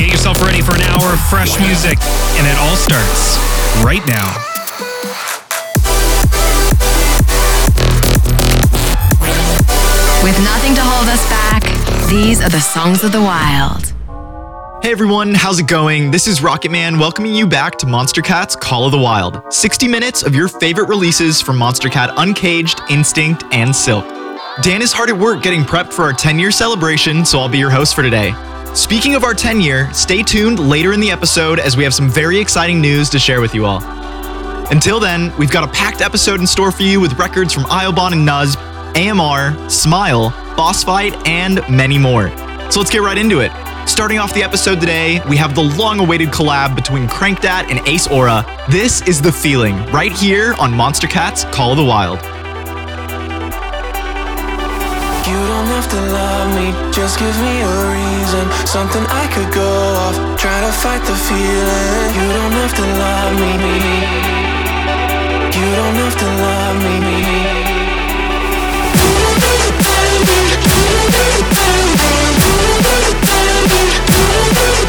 So get yourself ready for an hour of fresh music, and it all starts right now. With nothing to hold us back, these are the songs of the wild. Hey everyone, how's it going? This is Rocket Man welcoming you back to Monstercat's Call of the Wild. 60 minutes of your favorite releases from Monstercat Uncaged, Instinct, and Silk. Dan is hard at work getting prepped for our 10 year celebration, so I'll be your host for today. Speaking of our 10 year, stay tuned later in the episode as we have some very exciting news to share with you all. Until then, we've got a packed episode in store for you with records from Iobon and Nuz, AMR, Smile, Boss Fight, and many more. So let's get right into it. Starting off the episode today, we have the long awaited collab between Crankdat and Ace Aura. This is The Feeling, right here on Monstercat's Call of the Wild. Don't have to love me, just give me a reason. Something I could go off, try to fight the feeling. You don't have to love me. You don't have to love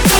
You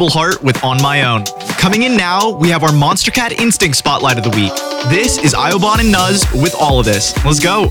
Feeble Heart with On My Own. Coming in now, we have our Monstercat Instinct Spotlight of the Week. This is Iobon and Nuz with all of this. Let's go.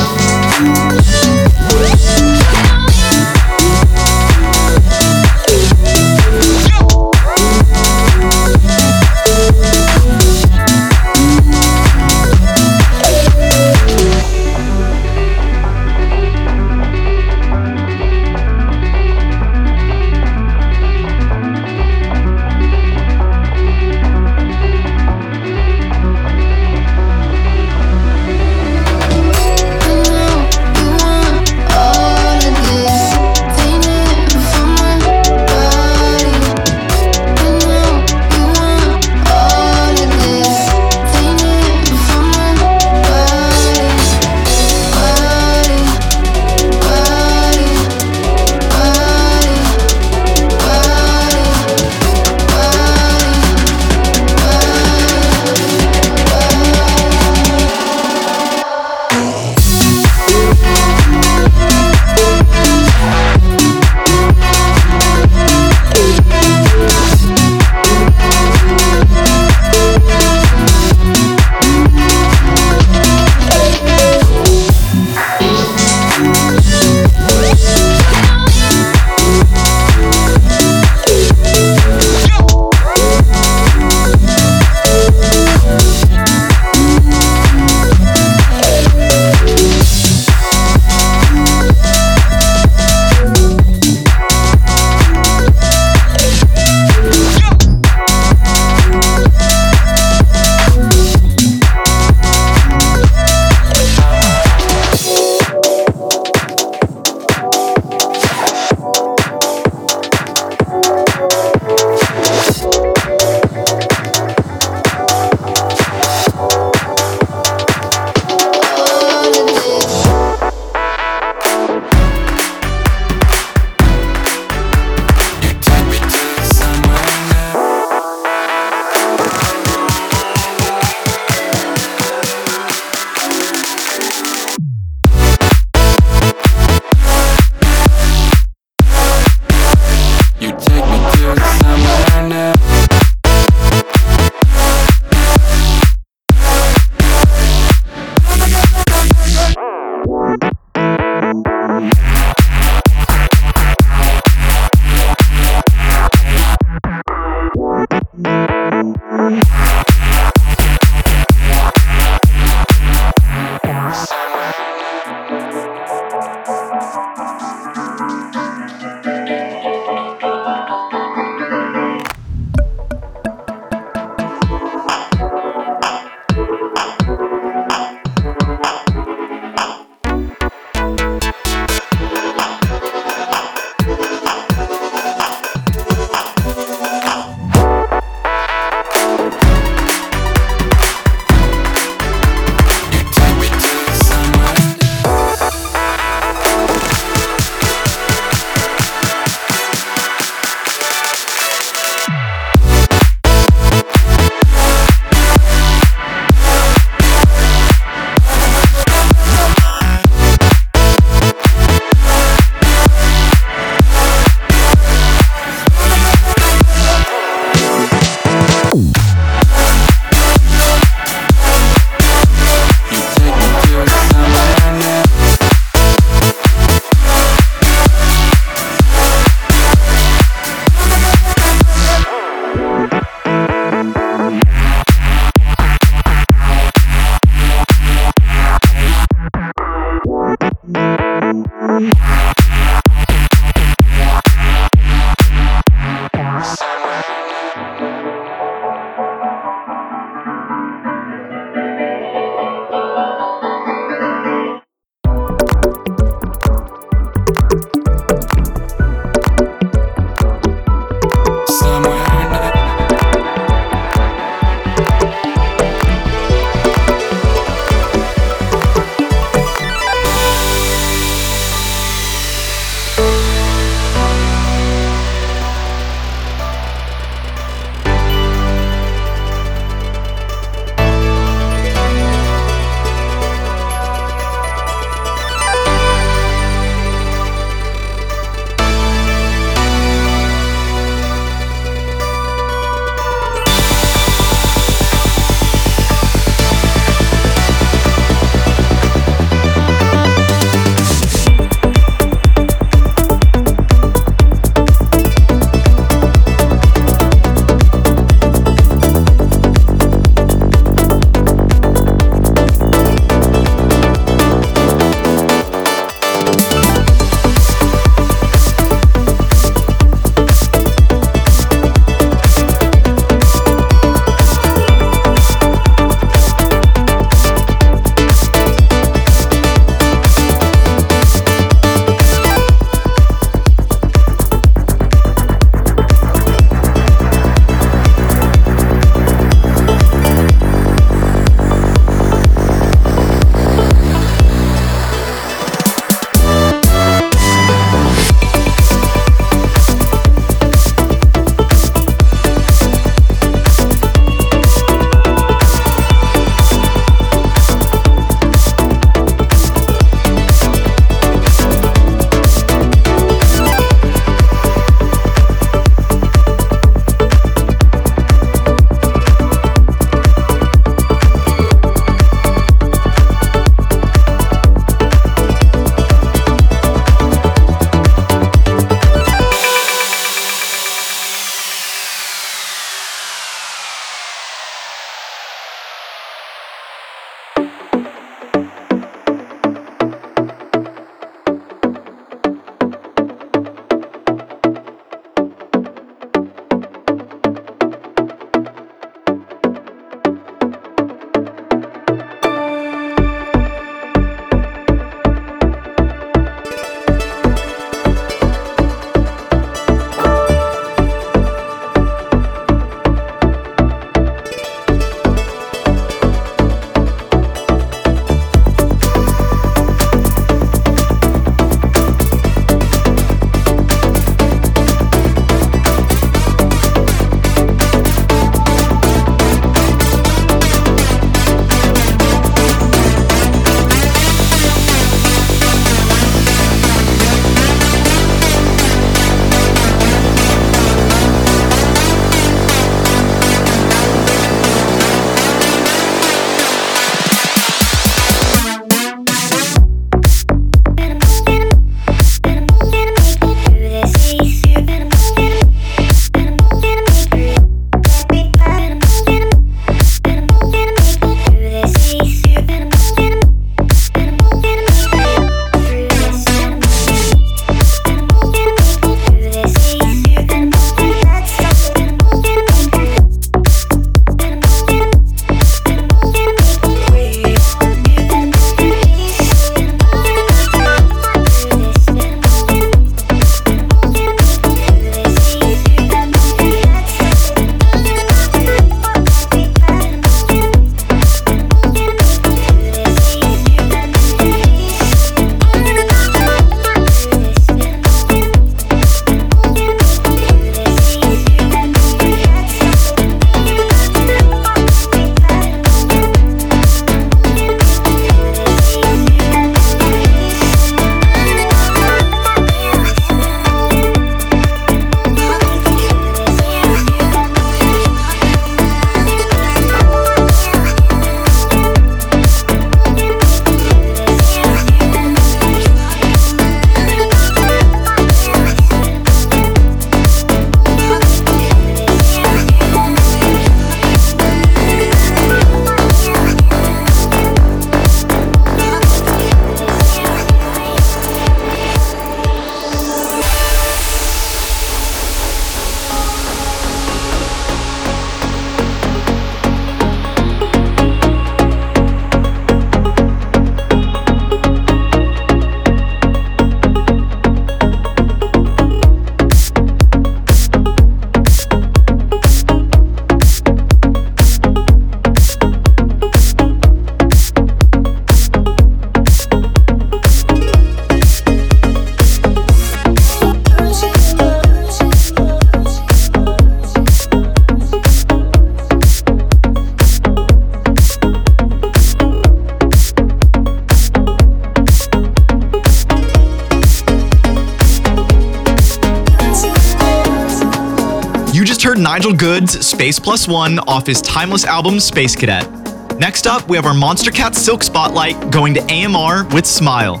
Space Plus One off his timeless album Space Cadet. Next up, we have our Monstercat Silk Spotlight going to AMR with Smile.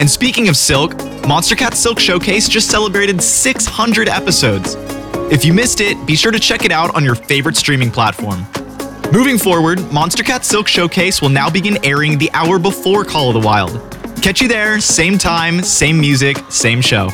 And speaking of Silk, Monstercat Silk Showcase just celebrated 600 episodes. If you missed it, be sure to check it out on your favorite streaming platform. Moving forward, Monstercat Silk Showcase will now begin airing the hour before Call of the Wild. Catch you there, same time, same music, same show.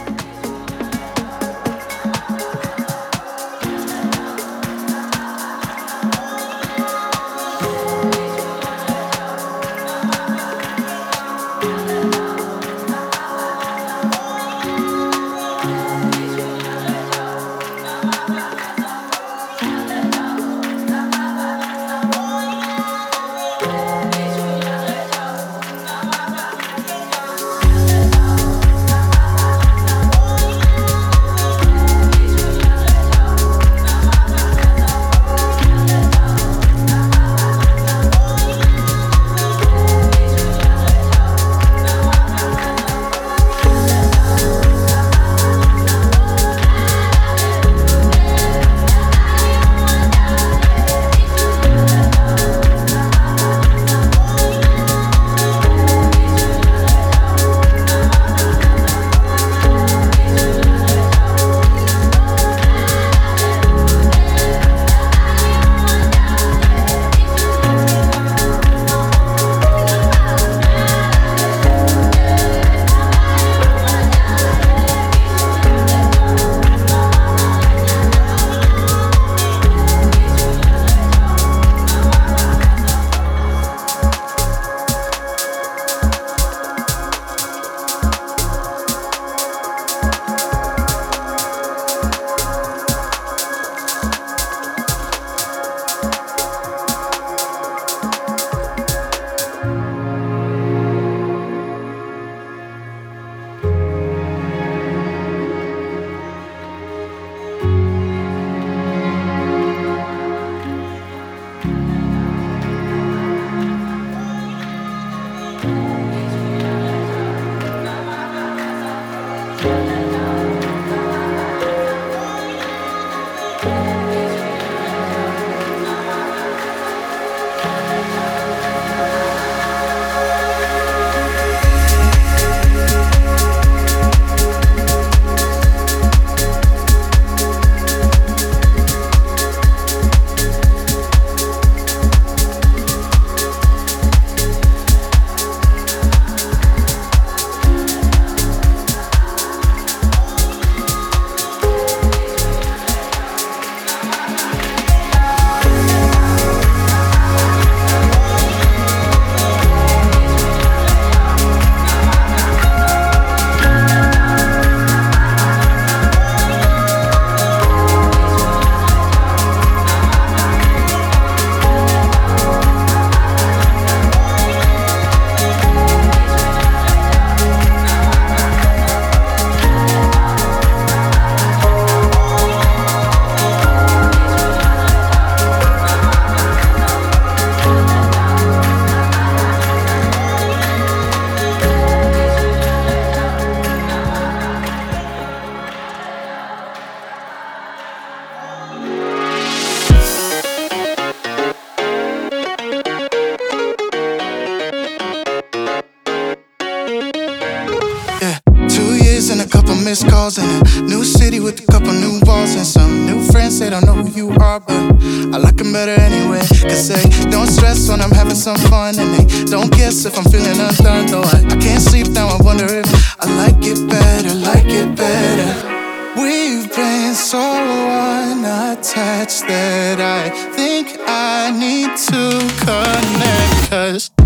Unattached that I think I need to connect. Cause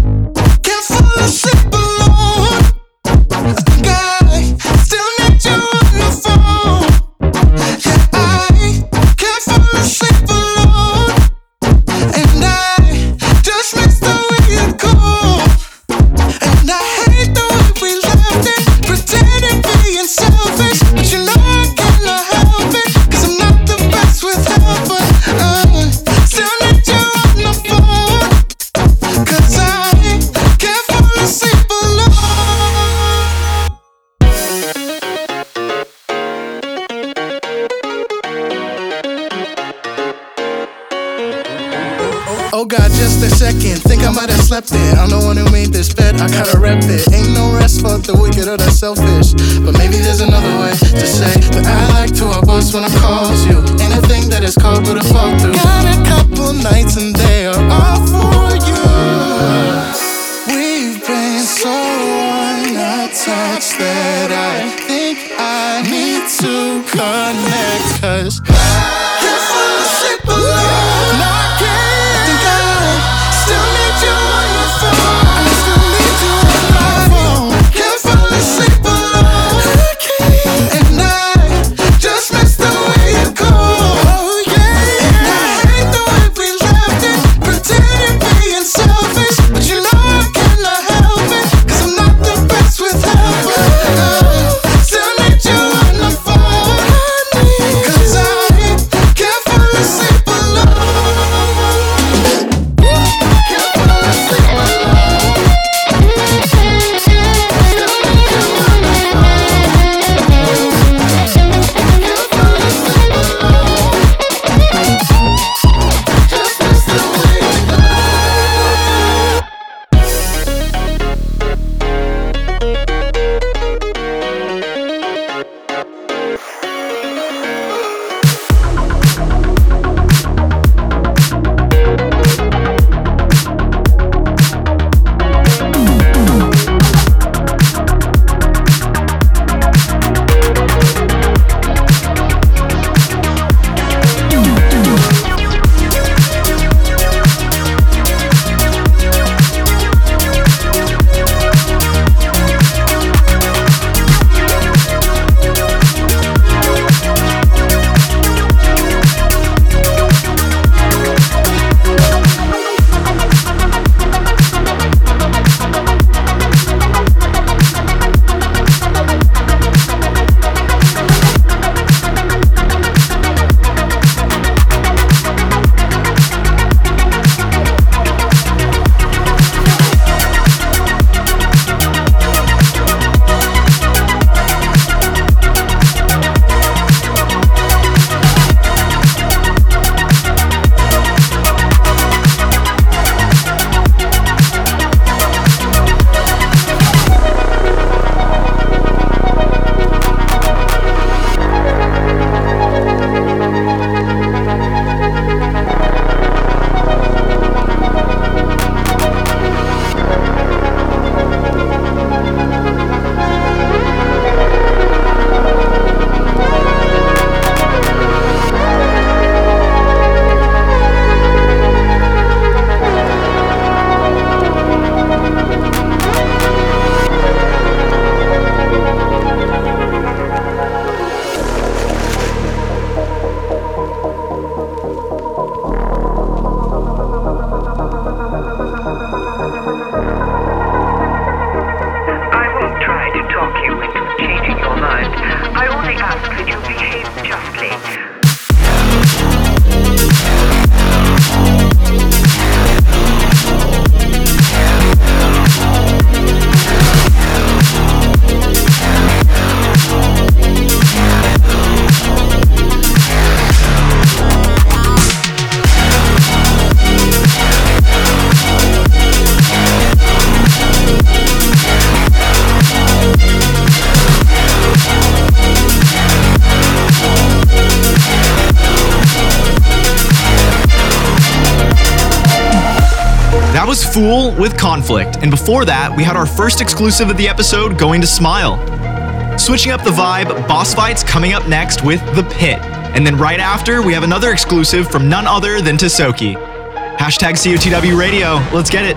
the wicked selfish. But maybe there's another way to say that I like to our boss when I calls you. Anything that is called would a fall through. Got a couple nights and they with Conflict, and before that, we had our first exclusive of the episode going to Smile. Switching up the vibe, Boss Fight's coming up next with The Pit, and then right after, we have another exclusive from none other than Tisoki. Hashtag COTW Radio, let's get it.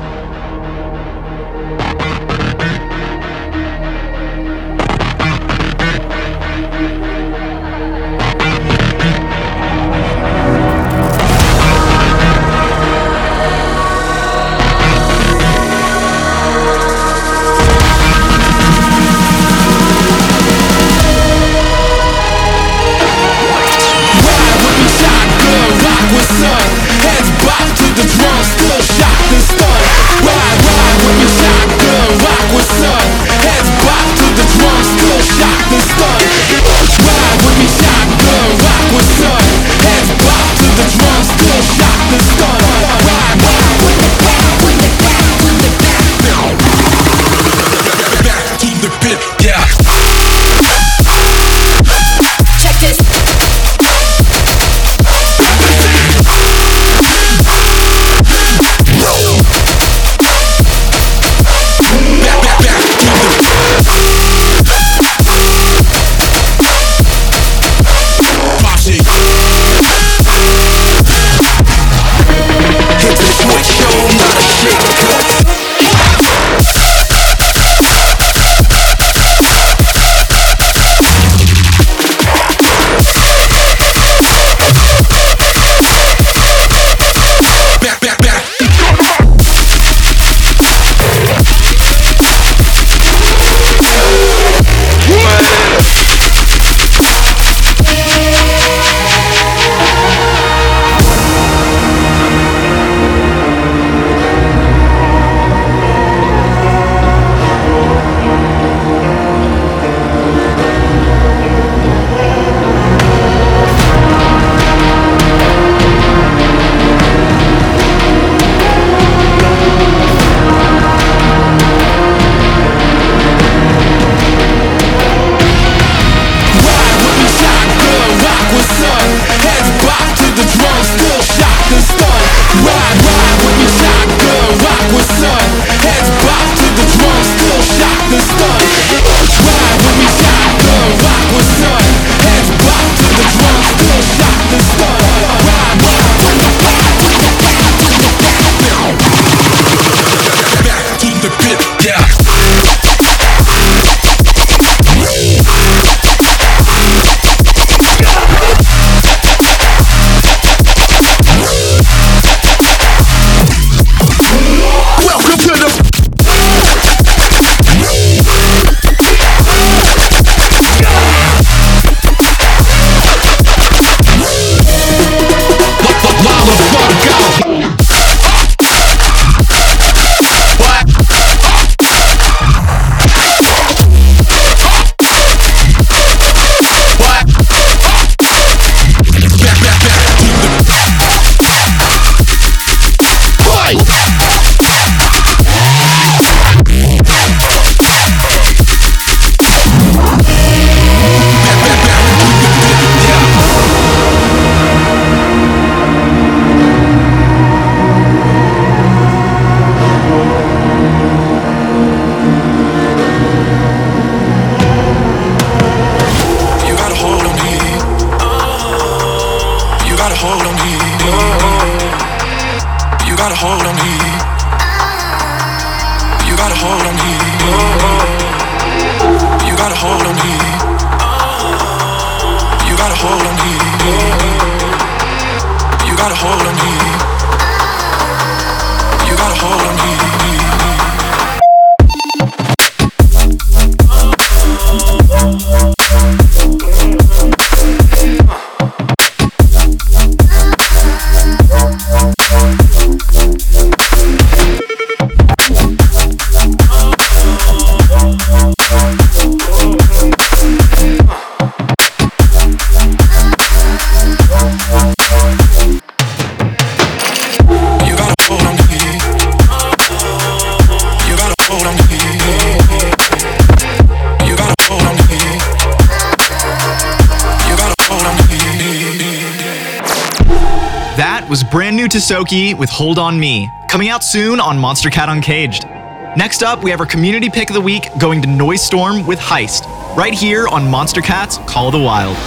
was brand new Tisoki with Hold On Me, coming out soon on Monstercat Uncaged. Next up, we have our community pick of the week going to Noisestorm with Heist, right here on Monstercat's Call of the Wild.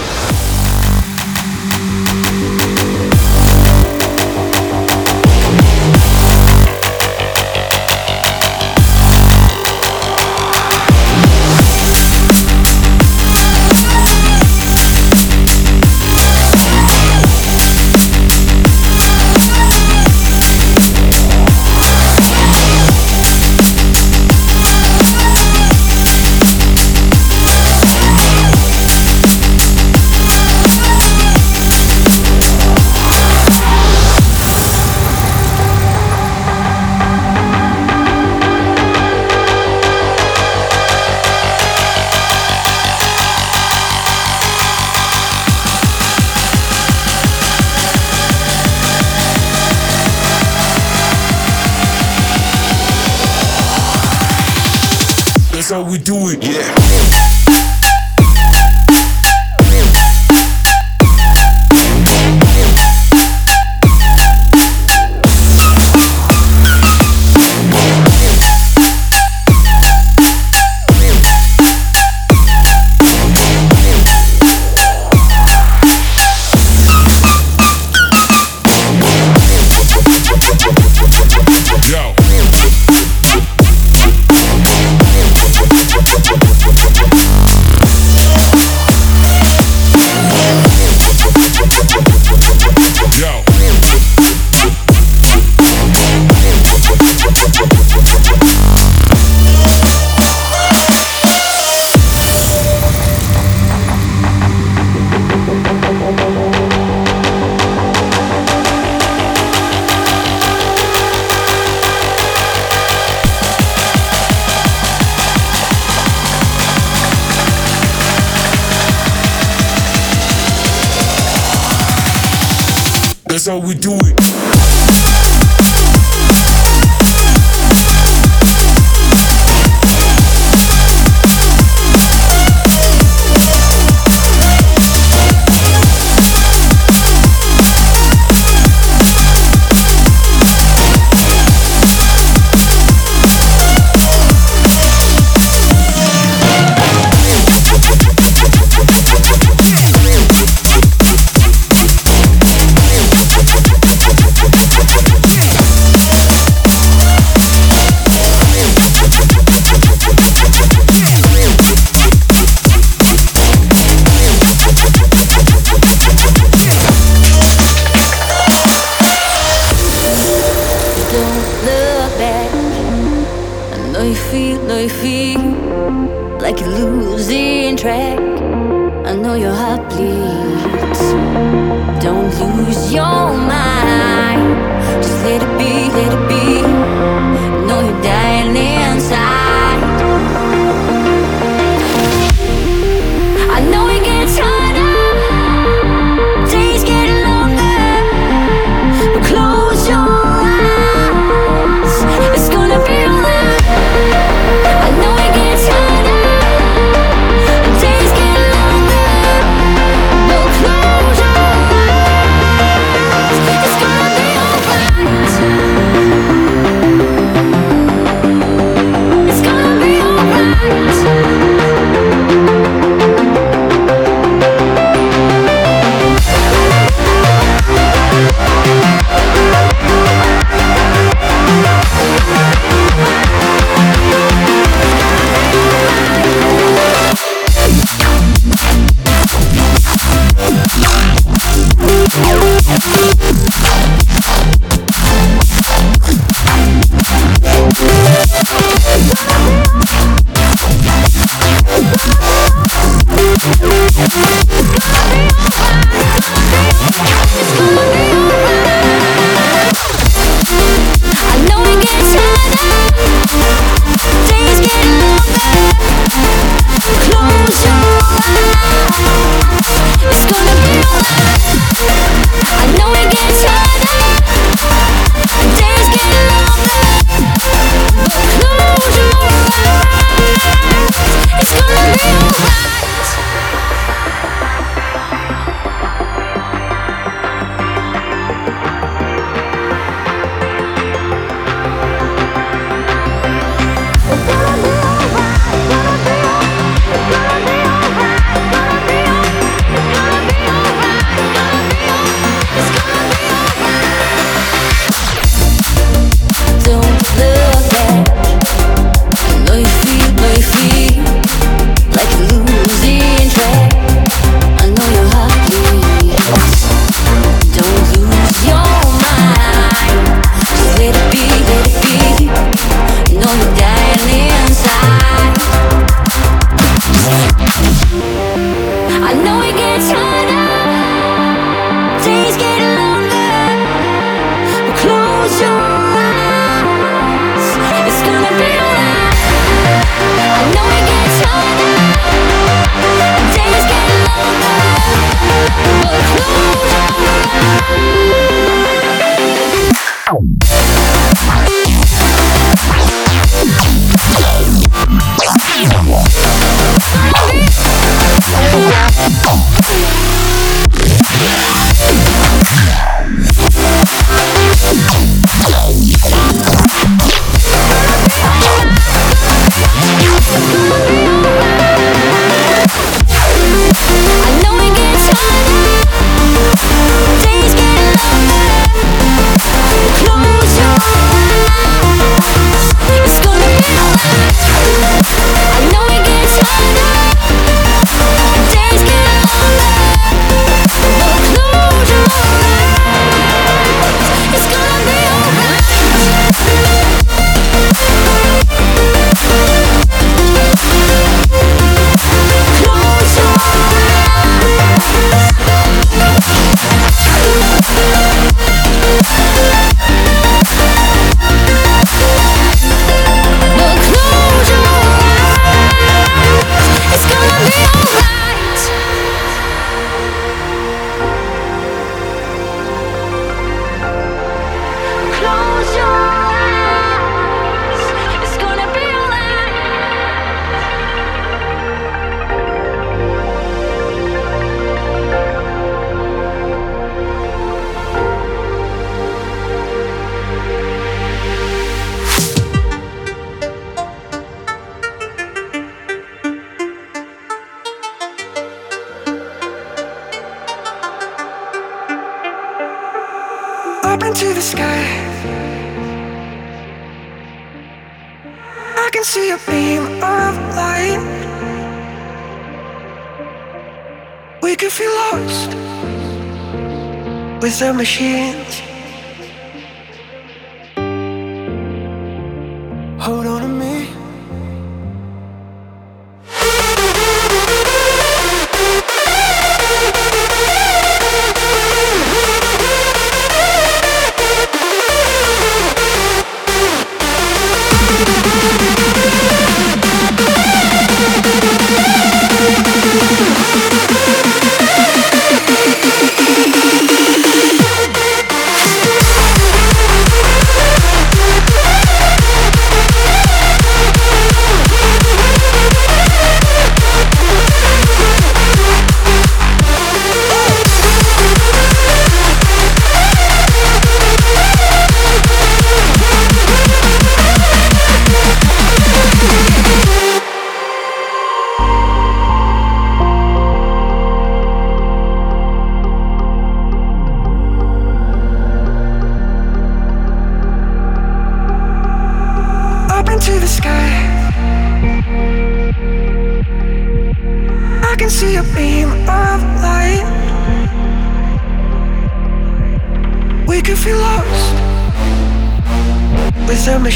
The machines.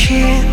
With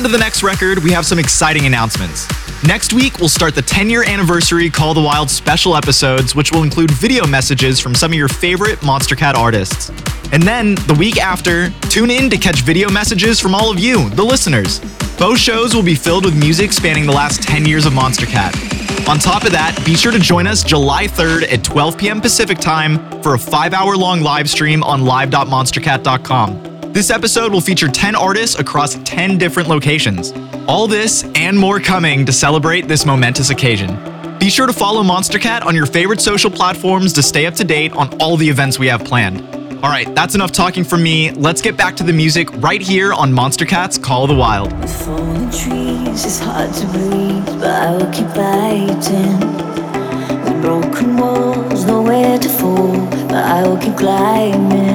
into the next record, we have some exciting announcements. Next week, we'll start the 10 year anniversary Call the Wild special episodes, which will include video messages from some of your favorite Monstercat artists. And then, the week after, tune in to catch video messages from all of you, the listeners. Both shows will be filled with music spanning the last 10 years of Monstercat. On top of that, be sure to join us July 3rd at 12 p.m. Pacific time for a five hour long live stream on live.monstercat.com. This episode will feature 10 artists across 10 different locations. All this and more coming to celebrate this momentous occasion. Be sure to follow Monstercat on your favorite social platforms to stay up to date on all the events we have planned. All right, that's enough talking from me. Let's get back to the music right here on Monstercat's Call of the Wild. Falling trees, it's hard to breathe, but I will keep fighting. With broken walls, nowhere to fall, but I will keep climbing.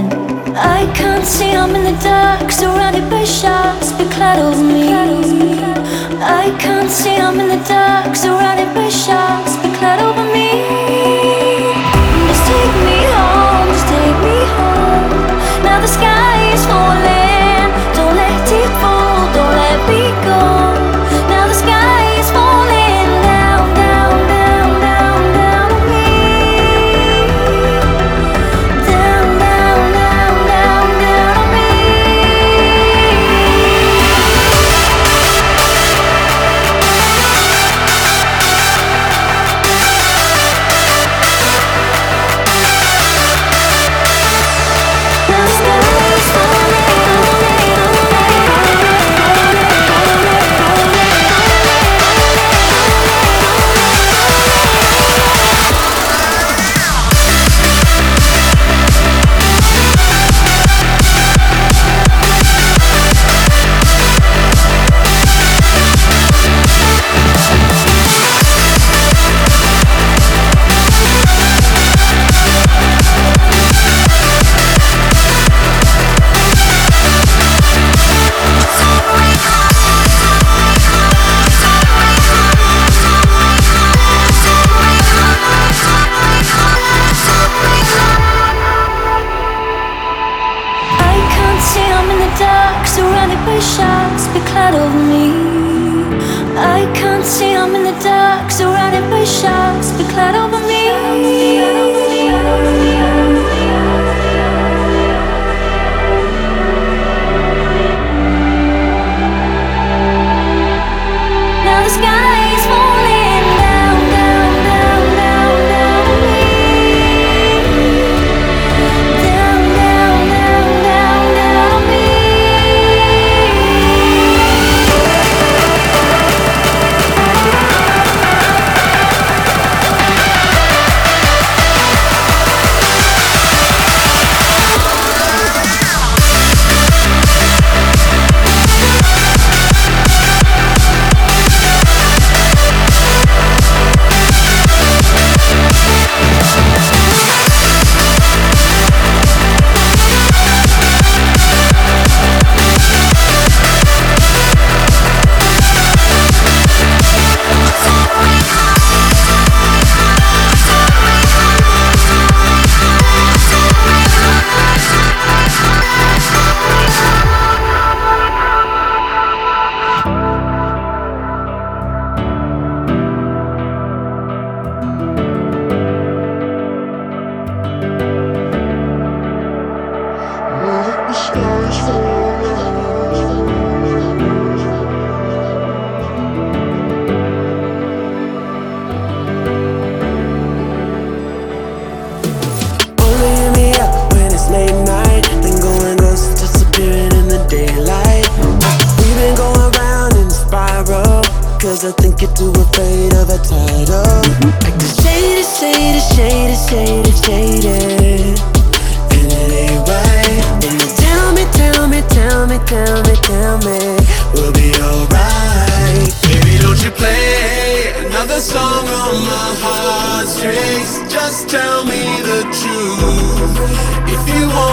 I can't see, I'm in the dark, surrounded by sharks, but over me. I can't see, I'm in the dark, surrounded by sharks, but cloud over me.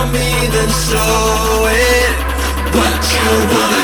me, then show it. but you want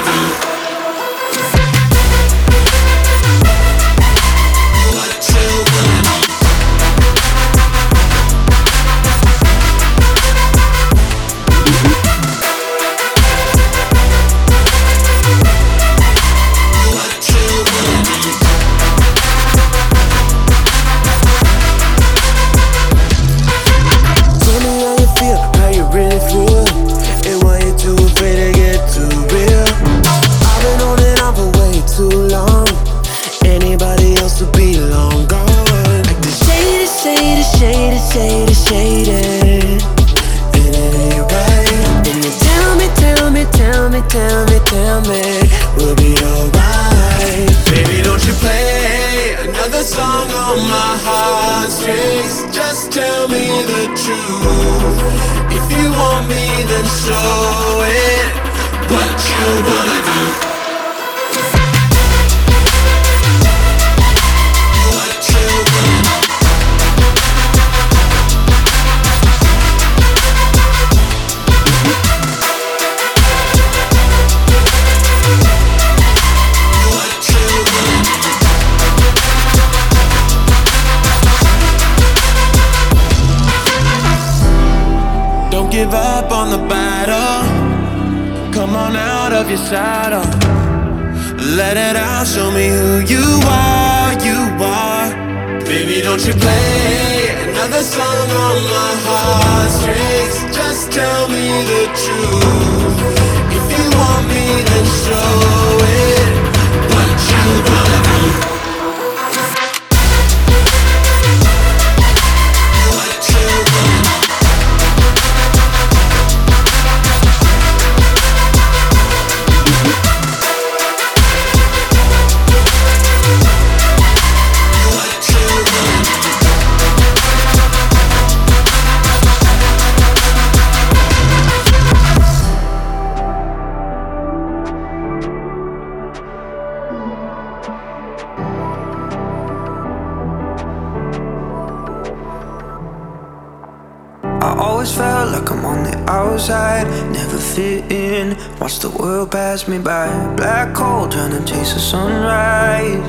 me by. Black hole trying to chase the sunrise.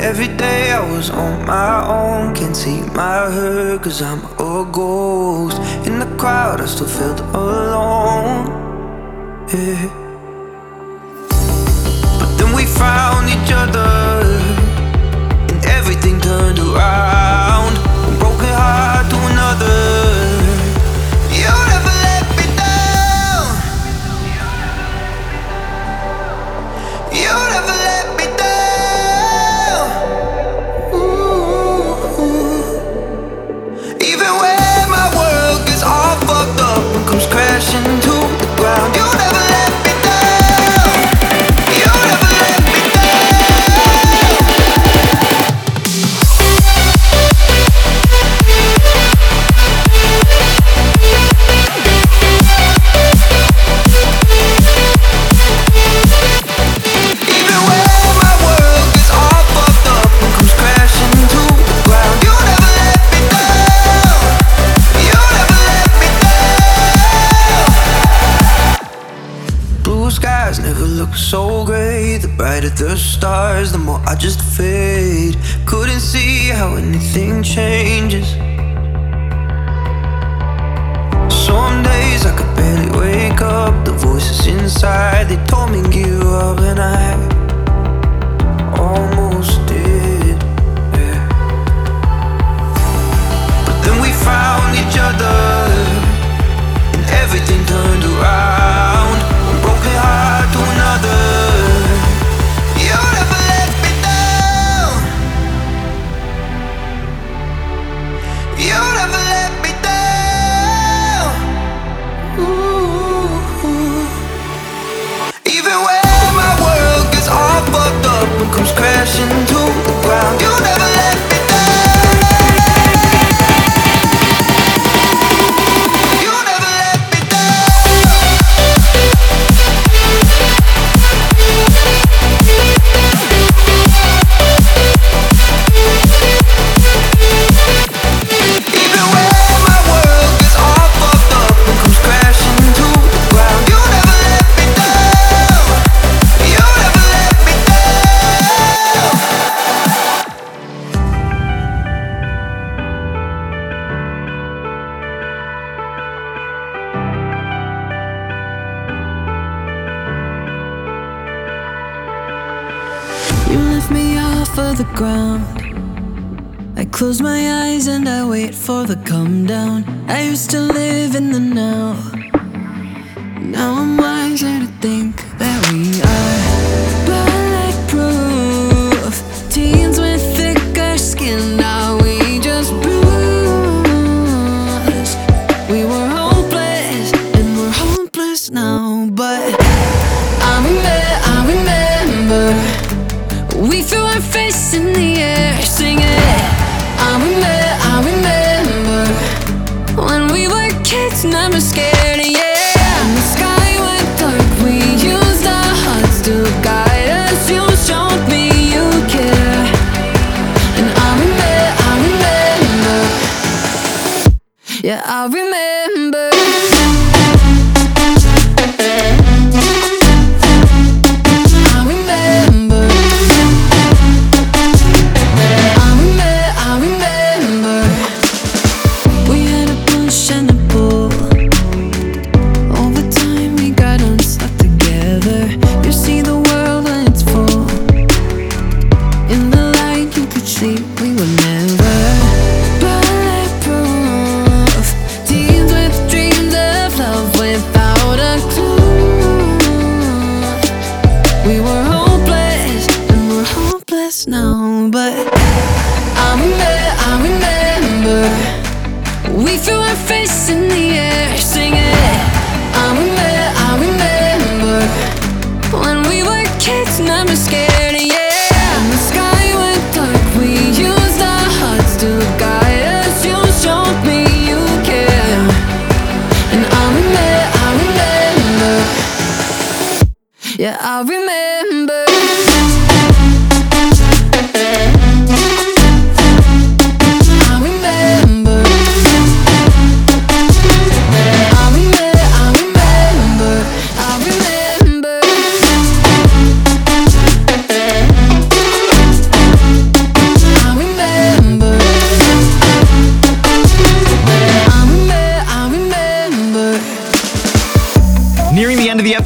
Every day I was on my own, can't see my hurt, cause I'm a ghost. In the crowd, I still felt alone. Yeah. look so great. The brighter the stars, the more I just fade. Couldn't see how anything changes. Some days I could barely wake up. The voices inside, they told me give up, and I almost did. Yeah. But then we found each other, and everything turned around.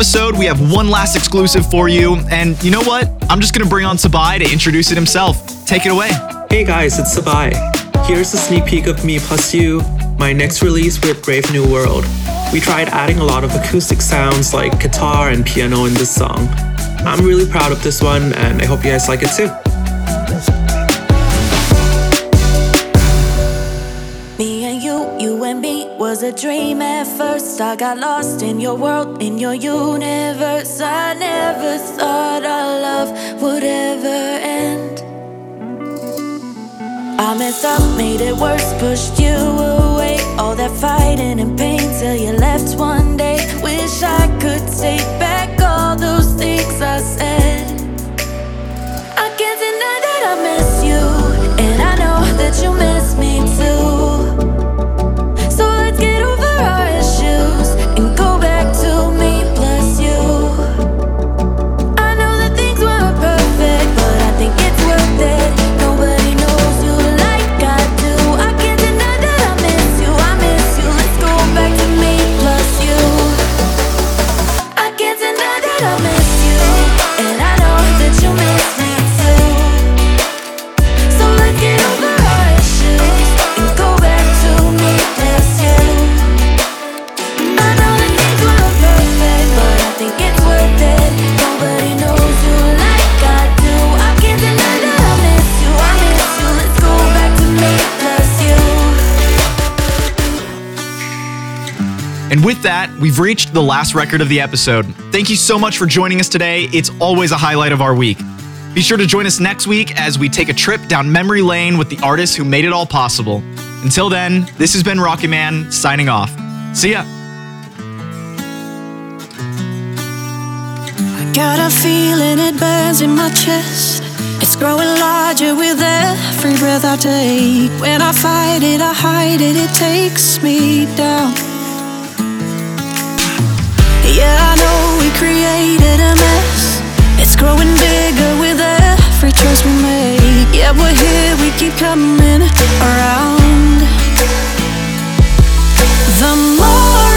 Episode, we have one last exclusive for you. And you know what? I'm just going to bring on Sabai to introduce it himself. Take it away. Hey guys, it's Sabai. Here's a sneak peek of Me Plus You, my next release with Brave New World. We tried adding a lot of acoustic sounds like guitar and piano in this song. I'm really proud of this one and I hope you guys like it too. A dream at first. I got lost in your world, in your universe. I never thought our love would ever end. I messed up, made it worse, pushed you away. All that fighting and pain till you left one day. Wish I could take back all those things I said. I can't deny that I miss you, and I know that you miss me too. With that, we've reached the last record of the episode. Thank you so much for joining us today. It's always a highlight of our week. Be sure to join us next week as we take a trip down memory lane with the artists who made it all possible. Until then, this has been Rocky Man signing off. See ya. Got a feeling it burns in my chest. It's growing larger with every breath I take. When I fight it, I hide it, it takes me down. Yeah, I know we created a mess. It's growing bigger with every choice we make. Yeah, we're here, we keep coming around. The more